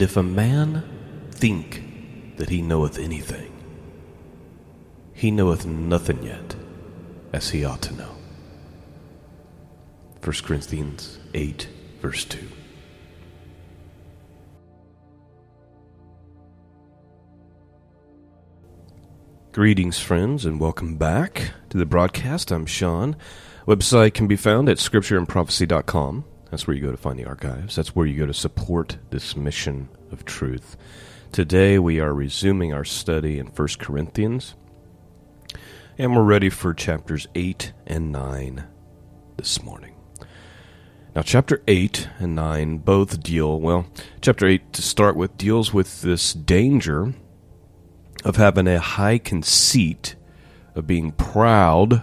And if a man think that he knoweth anything, he knoweth nothing yet, as he ought to know. 1 Corinthians 8, verse 2. Greetings, friends, and welcome back to the broadcast. I'm Sean. Website can be found at scriptureandprophecy.com. That's where you go to find the archives. That's where you go to support this mission of truth. Today we are resuming our study in 1 Corinthians, and we're ready for chapters 8 and 9 this morning. Now, chapter 8 and 9 both deal, well, chapter 8 to start with deals with this danger of having a high conceit, of being proud,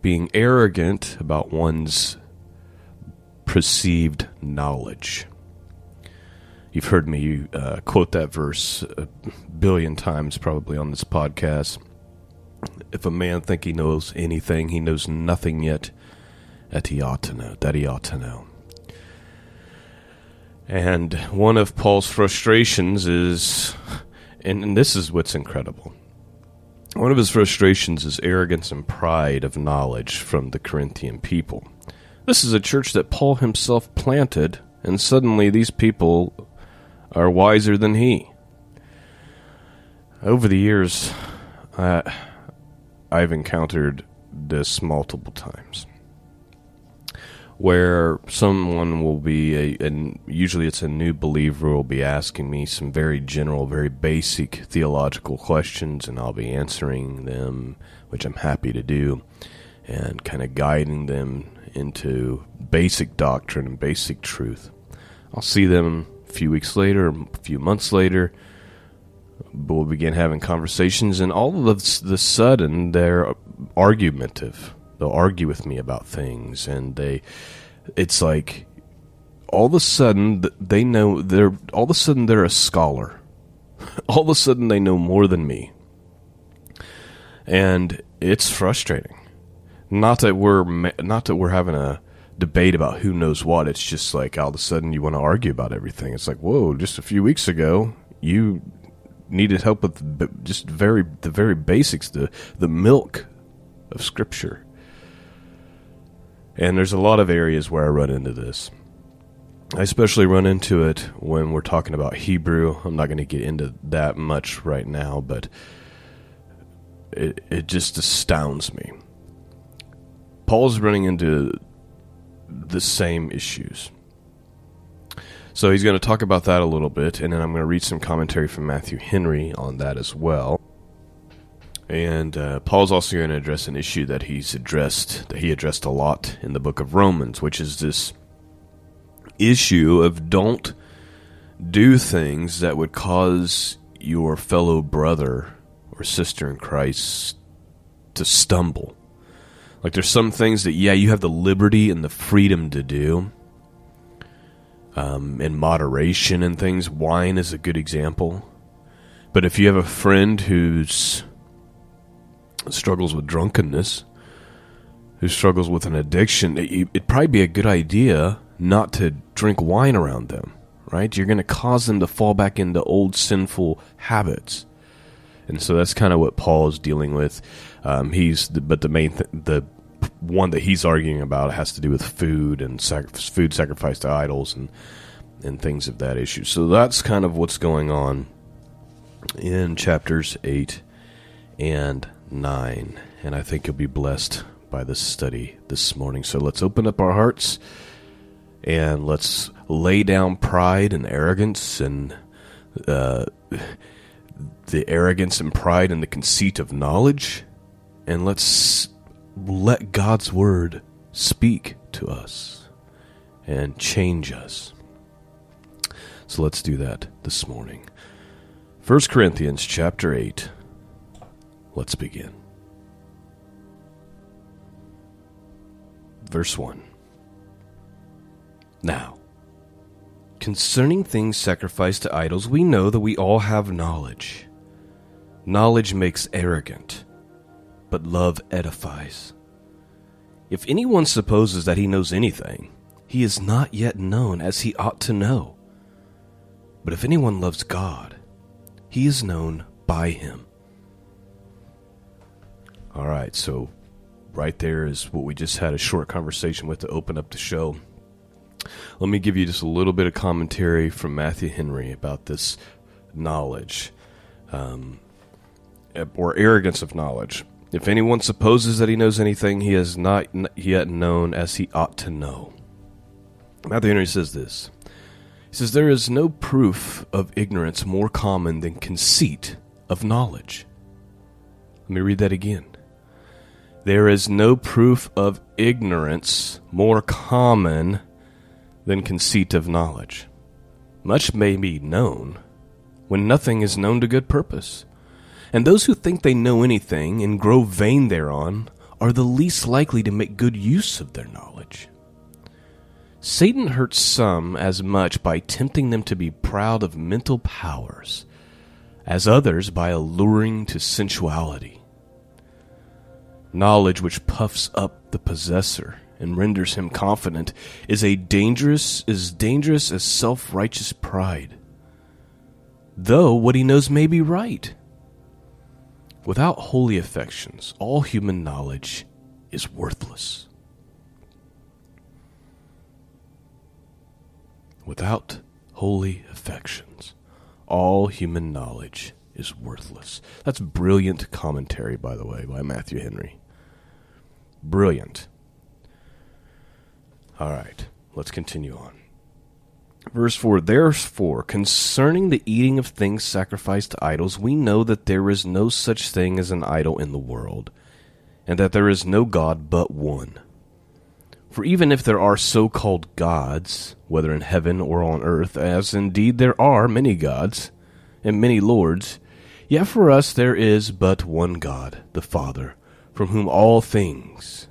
being arrogant about one's perceived knowledge. You've heard me uh, quote that verse a billion times, probably on this podcast. If a man think he knows anything, he knows nothing yet that he ought to know. That he ought to know. And one of Paul's frustrations is, and, and this is what's incredible. One of his frustrations is arrogance and pride of knowledge from the Corinthian people. This is a church that Paul himself planted, and suddenly these people are wiser than he. Over the years, uh, I've encountered this multiple times. Where someone will be, a, and usually it's a new believer, will be asking me some very general, very basic theological questions, and I'll be answering them, which I'm happy to do, and kind of guiding them into basic doctrine and basic truth. I'll see them a few weeks later, a few months later. We'll begin having conversations, and all of the sudden they're argumentative. They'll argue with me about things, and they, it's like all of a sudden they know they're all of a sudden they're a scholar. All of a sudden they know more than me, and it's frustrating not that we're not that we're having a debate about who knows what. It's just like all of a sudden you want to argue about everything. It's like, whoa! Just a few weeks ago, you needed help with just very the very basics, the the milk of Scripture. And there's a lot of areas where I run into this. I especially run into it when we're talking about Hebrew. I'm not going to get into that much right now, but it it just astounds me Paul's running into the same issues. So he's going to talk about that a little bit, and then I'm going to read some commentary from Matthew Henry on that as well. And uh, Paul's also going to address an issue that he's addressed, that he addressed a lot in the book of Romans, which is this issue of don't do things that would cause your fellow brother or sister in Christ to stumble. Like there's some things that yeah, you have the liberty and the freedom to do. Um, in moderation and things, wine is a good example. But if you have a friend who's struggles with drunkenness, who struggles with an addiction, it, it'd probably be a good idea not to drink wine around them, right? You're going to cause them to fall back into old sinful habits. And so that's kind of what Paul is dealing with. Um, he's the, but the main th- the one that he's arguing about has to do with food and sac- food sacrifice to idols and and things of that issue. So that's kind of what's going on in chapters eight and nine, and I think you'll be blessed by this study this morning. So let's open up our hearts and let's lay down pride and arrogance and uh, the arrogance and pride and the conceit of knowledge, and let's let God's word speak to us and change us. So let's do that this morning. 1 Corinthians chapter 8. Let's begin. Verse 1. Now, concerning things sacrificed to idols, we know that we all have knowledge. Knowledge makes arrogant but love edifies. If anyone supposes that he knows anything, he is not yet known as he ought to know. But if anyone loves God, he is known by him. All right, so right there is what we just had a short conversation with to open up the show. Let me give you just a little bit of commentary from Matthew Henry about this knowledge um, or arrogance of knowledge. If anyone supposes that he knows anything, he has not yet known as he ought to know. Matthew Henry says this. He says, There is no proof of ignorance more common than conceit of knowledge. Let me read that again. There is no proof of ignorance more common than conceit of knowledge. Much may be known when nothing is known to good purpose. And those who think they know anything and grow vain thereon are the least likely to make good use of their knowledge. Satan hurts some as much by tempting them to be proud of mental powers as others by alluring to sensuality. Knowledge which puffs up the possessor and renders him confident is a dangerous as dangerous as self-righteous pride. Though what he knows may be right. Without holy affections, all human knowledge is worthless. Without holy affections, all human knowledge is worthless. That's brilliant commentary, by the way, by Matthew Henry. Brilliant. All right, let's continue on. Verse 4 Therefore, concerning the eating of things sacrificed to idols, we know that there is no such thing as an idol in the world, and that there is no God but one. For even if there are so called gods, whether in heaven or on earth, as indeed there are many gods and many lords, yet for us there is but one God, the Father, from whom all things,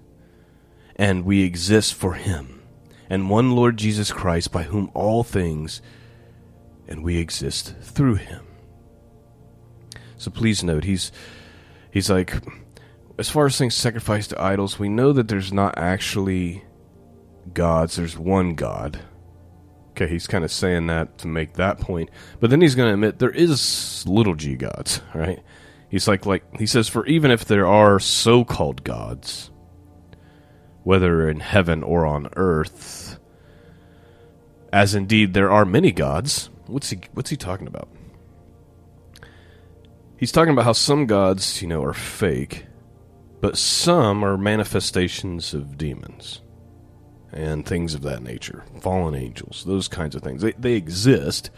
and we exist for him, and one Lord Jesus Christ, by whom all things, and we exist through him. So please note, he's he's like, as far as things sacrificed to idols, we know that there's not actually gods. There's one God. Okay, he's kind of saying that to make that point, but then he's going to admit there is little g gods, right? He's like, like he says, for even if there are so-called gods, whether in heaven or on earth, as indeed there are many gods. What's he? What's he talking about? He's talking about how some gods, you know, are fake, but some are manifestations of demons and things of that nature, fallen angels, those kinds of things. They they exist,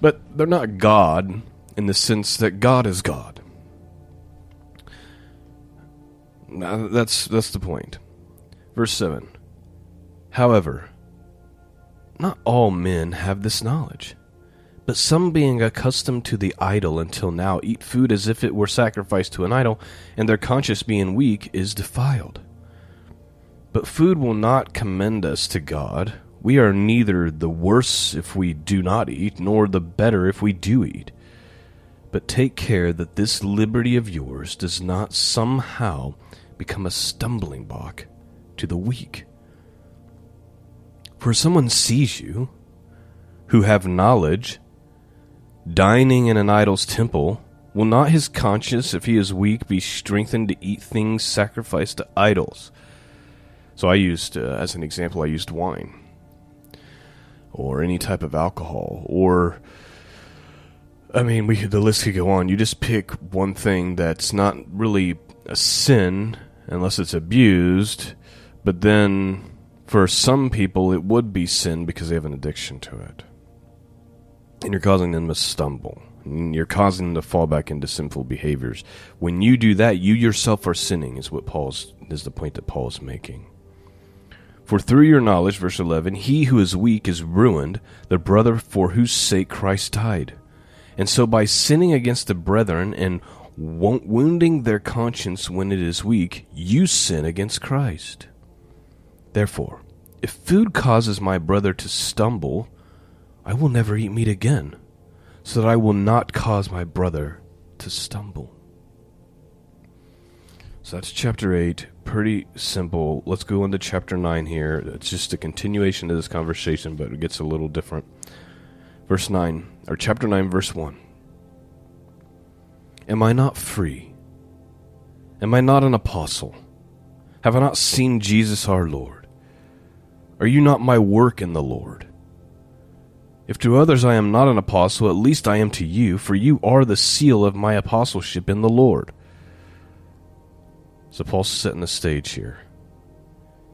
but they're not God in the sense that God is God. Now, that's that's the point. Verse 7. However, not all men have this knowledge, but some being accustomed to the idol until now eat food as if it were sacrificed to an idol, and their conscience being weak is defiled. But food will not commend us to God. We are neither the worse if we do not eat, nor the better if we do eat. But take care that this liberty of yours does not somehow become a stumbling block to the weak. For someone sees you, who have knowledge, dining in an idol's temple, will not his conscience, if he is weak, be strengthened to eat things sacrificed to idols? So I used, uh, as an example, I used wine, or any type of alcohol, or I mean, we the list could go on. You just pick one thing that's not really a sin unless it's abused, but then for some people it would be sin because they have an addiction to it. And you're causing them to stumble. You're causing them to fall back into sinful behaviors. When you do that, you yourself are sinning, is what Paul's is the point that Paul is making. For through your knowledge, verse 11, he who is weak is ruined, the brother for whose sake Christ died. And so by sinning against the brethren and wounding their conscience when it is weak, you sin against Christ. Therefore, if food causes my brother to stumble, I will never eat meat again, so that I will not cause my brother to stumble. So that's chapter 8. Pretty simple. Let's go into chapter 9 here. It's just a continuation of this conversation, but it gets a little different. Verse 9, or chapter 9, verse 1. Am I not free? Am I not an apostle? Have I not seen Jesus our Lord? Are you not my work in the Lord? If to others I am not an apostle, at least I am to you, for you are the seal of my apostleship in the Lord. So Paul's setting the stage here.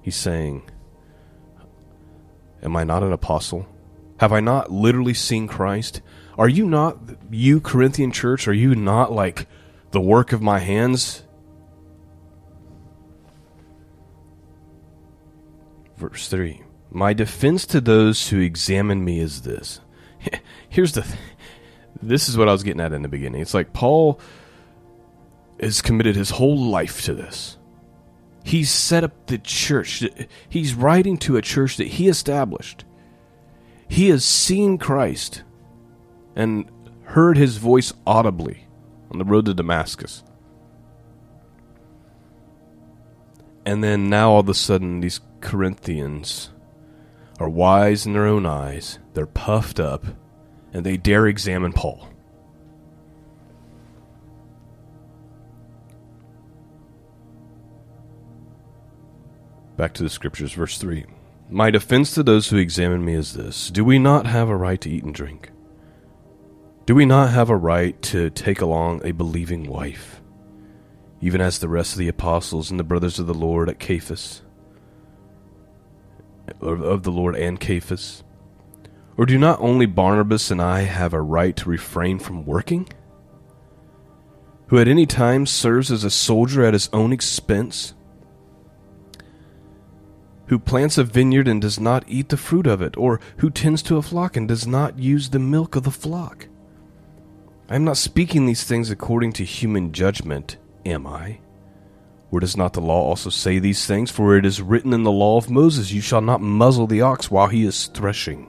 He's saying, Am I not an apostle? Have I not literally seen Christ? Are you not, you Corinthian church, are you not like the work of my hands? Verse 3 My defense to those who examine me is this. Here's the th- this is what I was getting at in the beginning. It's like Paul has committed his whole life to this. He's set up the church. He's writing to a church that he established. He has seen Christ and heard his voice audibly on the road to Damascus. And then now all of a sudden, these Corinthians are wise in their own eyes, they're puffed up, and they dare examine Paul. Back to the scriptures, verse 3. My defense to those who examine me is this Do we not have a right to eat and drink? Do we not have a right to take along a believing wife, even as the rest of the apostles and the brothers of the Lord at Cephas? Of the Lord and Cephas? Or do not only Barnabas and I have a right to refrain from working? Who at any time serves as a soldier at his own expense? Who plants a vineyard and does not eat the fruit of it? Or who tends to a flock and does not use the milk of the flock? I am not speaking these things according to human judgment, am I? Or does not the law also say these things? For it is written in the law of Moses, You shall not muzzle the ox while he is threshing.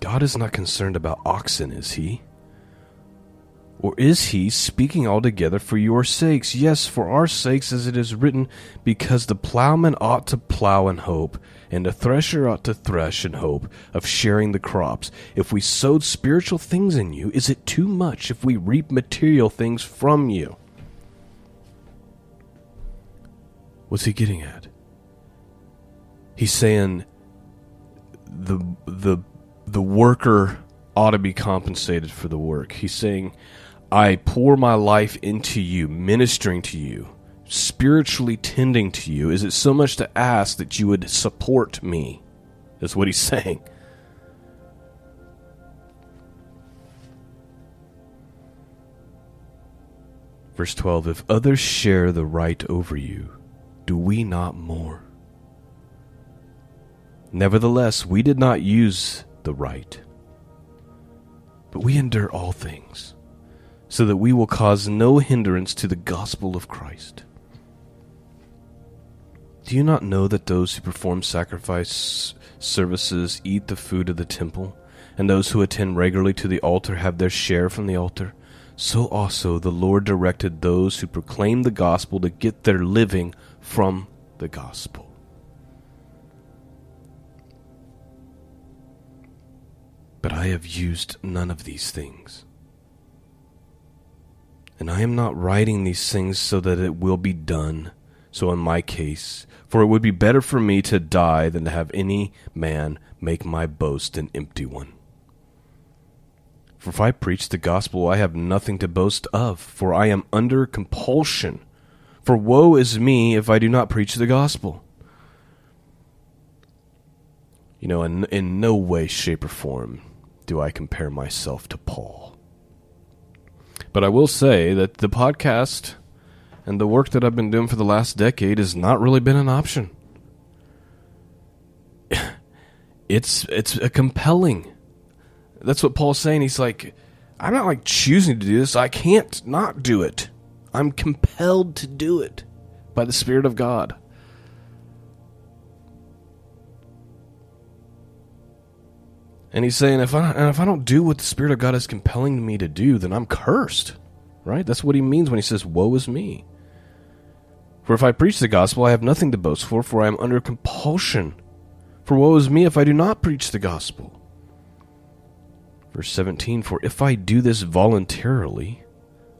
God is not concerned about oxen, is he? Or is he speaking altogether for your sakes? Yes, for our sakes, as it is written, because the plowman ought to plow in hope, and the thresher ought to thresh in hope of sharing the crops. If we sowed spiritual things in you, is it too much if we reap material things from you? What's he getting at? He's saying the the the worker ought to be compensated for the work. He's saying I pour my life into you, ministering to you, spiritually tending to you. Is it so much to ask that you would support me? That's what he's saying. Verse 12 If others share the right over you, do we not more? Nevertheless, we did not use the right, but we endure all things, so that we will cause no hindrance to the gospel of Christ. Do you not know that those who perform sacrifice services eat the food of the temple, and those who attend regularly to the altar have their share from the altar? So also the Lord directed those who proclaim the gospel to get their living from the gospel. But I have used none of these things. And I am not writing these things so that it will be done, so in my case, for it would be better for me to die than to have any man make my boast an empty one. For if I preach the gospel, I have nothing to boast of, for I am under compulsion for woe is me if I do not preach the gospel. You know, in, in no way, shape, or form do I compare myself to Paul. But I will say that the podcast and the work that I've been doing for the last decade has not really been an option. It's it's a compelling. That's what Paul's saying. He's like, I'm not like choosing to do this. I can't not do it. I'm compelled to do it by the Spirit of God. And he's saying, if I if I don't do what the Spirit of God is compelling me to do, then I'm cursed. Right? That's what he means when he says, "Woe is me." For if I preach the gospel, I have nothing to boast for, for I am under compulsion. For woe is me if I do not preach the gospel. Verse 17 For if I do this voluntarily,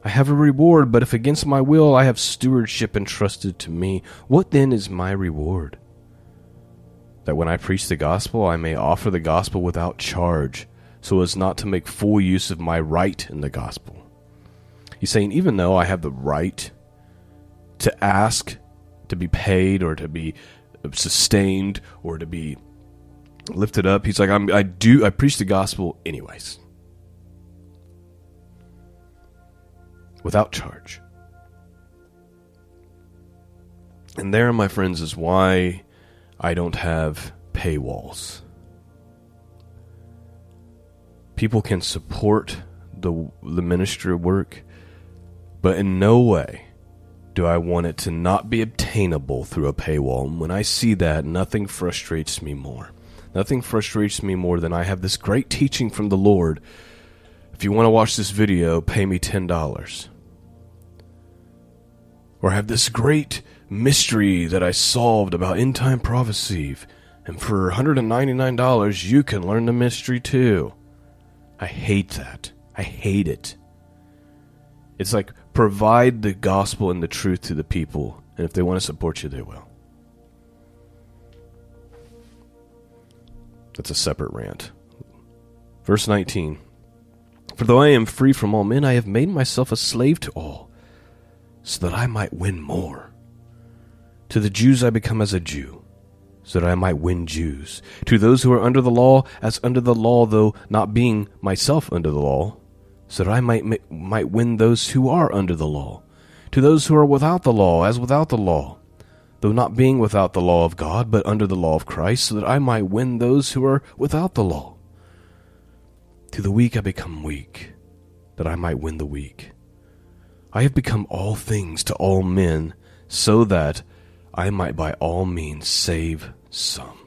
I have a reward, but if against my will I have stewardship entrusted to me, what then is my reward? That when I preach the gospel, I may offer the gospel without charge, so as not to make full use of my right in the gospel. He's saying, even though I have the right to ask to be paid or to be sustained or to be lifted up. He's like, I do, I preach the gospel anyways. Without charge. And there, my friends, is why I don't have paywalls. People can support the, the ministry work, but in no way do I want it to not be obtainable through a paywall. And when I see that, nothing frustrates me more. Nothing frustrates me more than I have this great teaching from the Lord. If you want to watch this video, pay me $10. Or have this great mystery that I solved about end time prophecy, and for $199, you can learn the mystery too. I hate that. I hate it. It's like provide the gospel and the truth to the people, and if they want to support you, they will. That's a separate rant. Verse 19 For though I am free from all men, I have made myself a slave to all, so that I might win more. To the Jews I become as a Jew, so that I might win Jews. To those who are under the law, as under the law, though not being myself under the law, so that I might, might win those who are under the law. To those who are without the law, as without the law, though not being without the law of God, but under the law of Christ, so that I might win those who are without the law. To the weak I become weak, that I might win the weak. I have become all things to all men, so that I might by all means save some.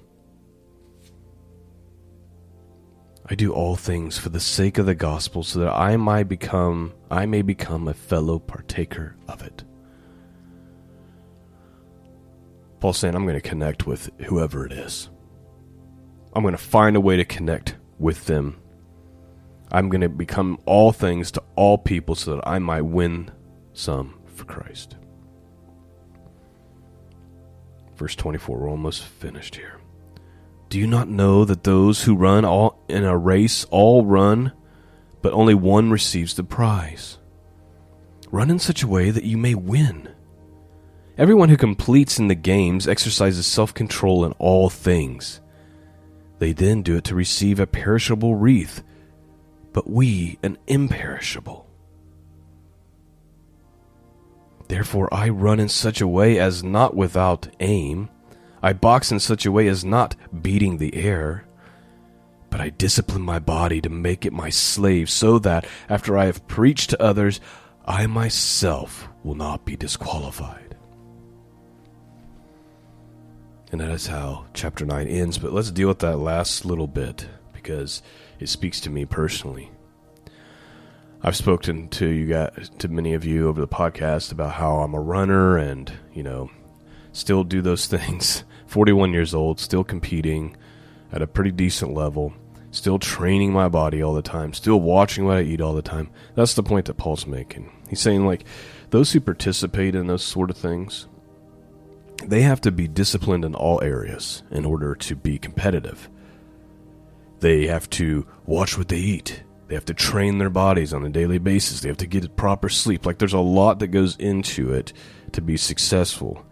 I do all things for the sake of the gospel so that I might become I may become a fellow partaker of it. Paul's saying, I'm going to connect with whoever it is. I'm going to find a way to connect with them. I'm going to become all things to all people so that I might win some for Christ. Verse 24, we're almost finished here. Do you not know that those who run all in a race all run, but only one receives the prize? Run in such a way that you may win. Everyone who completes in the games exercises self control in all things. They then do it to receive a perishable wreath, but we an imperishable. Therefore, I run in such a way as not without aim. I box in such a way as not beating the air. But I discipline my body to make it my slave, so that, after I have preached to others, I myself will not be disqualified. And that is how chapter 9 ends. But let's deal with that last little bit because it speaks to me personally. I've spoken to you guys, to many of you over the podcast about how I'm a runner and, you know, still do those things. 41 years old, still competing at a pretty decent level, still training my body all the time, still watching what I eat all the time. That's the point that Paul's making. He's saying, like, those who participate in those sort of things, they have to be disciplined in all areas in order to be competitive. They have to watch what they eat. They have to train their bodies on a daily basis. They have to get proper sleep. Like there's a lot that goes into it to be successful.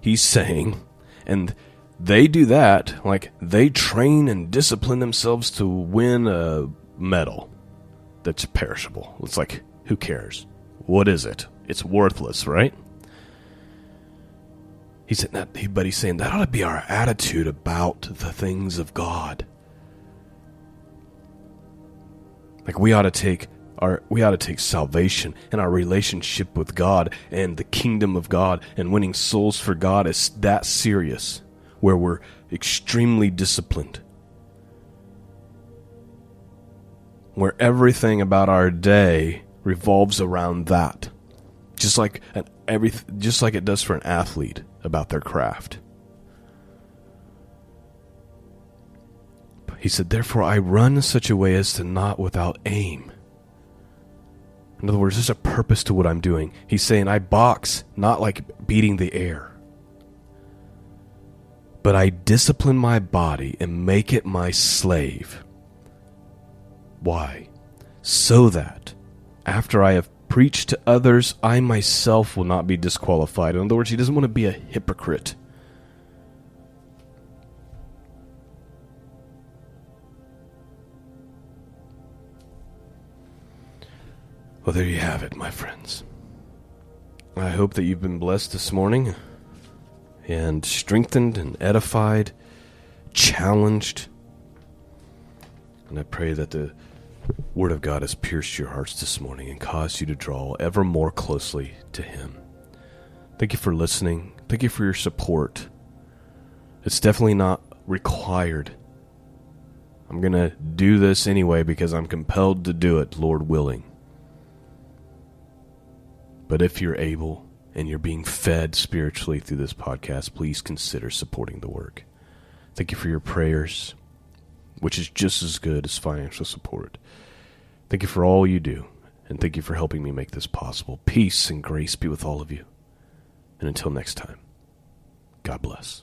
He's saying, and they do that, like they train and discipline themselves to win a medal that's perishable. It's like, who cares? What is it? It's worthless, right? He said that, but he's saying that ought to be our attitude about the things of God. Like we ought to take our we ought to take salvation and our relationship with God and the kingdom of God and winning souls for God as that serious, where we're extremely disciplined. Where everything about our day revolves around that. Just like an every just like it does for an athlete about their craft. He said, Therefore I run in such a way as to not without aim. In other words, there's a purpose to what I'm doing. He's saying, I box, not like beating the air, but I discipline my body and make it my slave. Why? So that after I have preached to others, I myself will not be disqualified. In other words, he doesn't want to be a hypocrite. Well, there you have it, my friends. I hope that you've been blessed this morning and strengthened and edified, challenged. And I pray that the Word of God has pierced your hearts this morning and caused you to draw ever more closely to Him. Thank you for listening. Thank you for your support. It's definitely not required. I'm going to do this anyway because I'm compelled to do it, Lord willing. But if you're able and you're being fed spiritually through this podcast, please consider supporting the work. Thank you for your prayers, which is just as good as financial support. Thank you for all you do, and thank you for helping me make this possible. Peace and grace be with all of you. And until next time, God bless.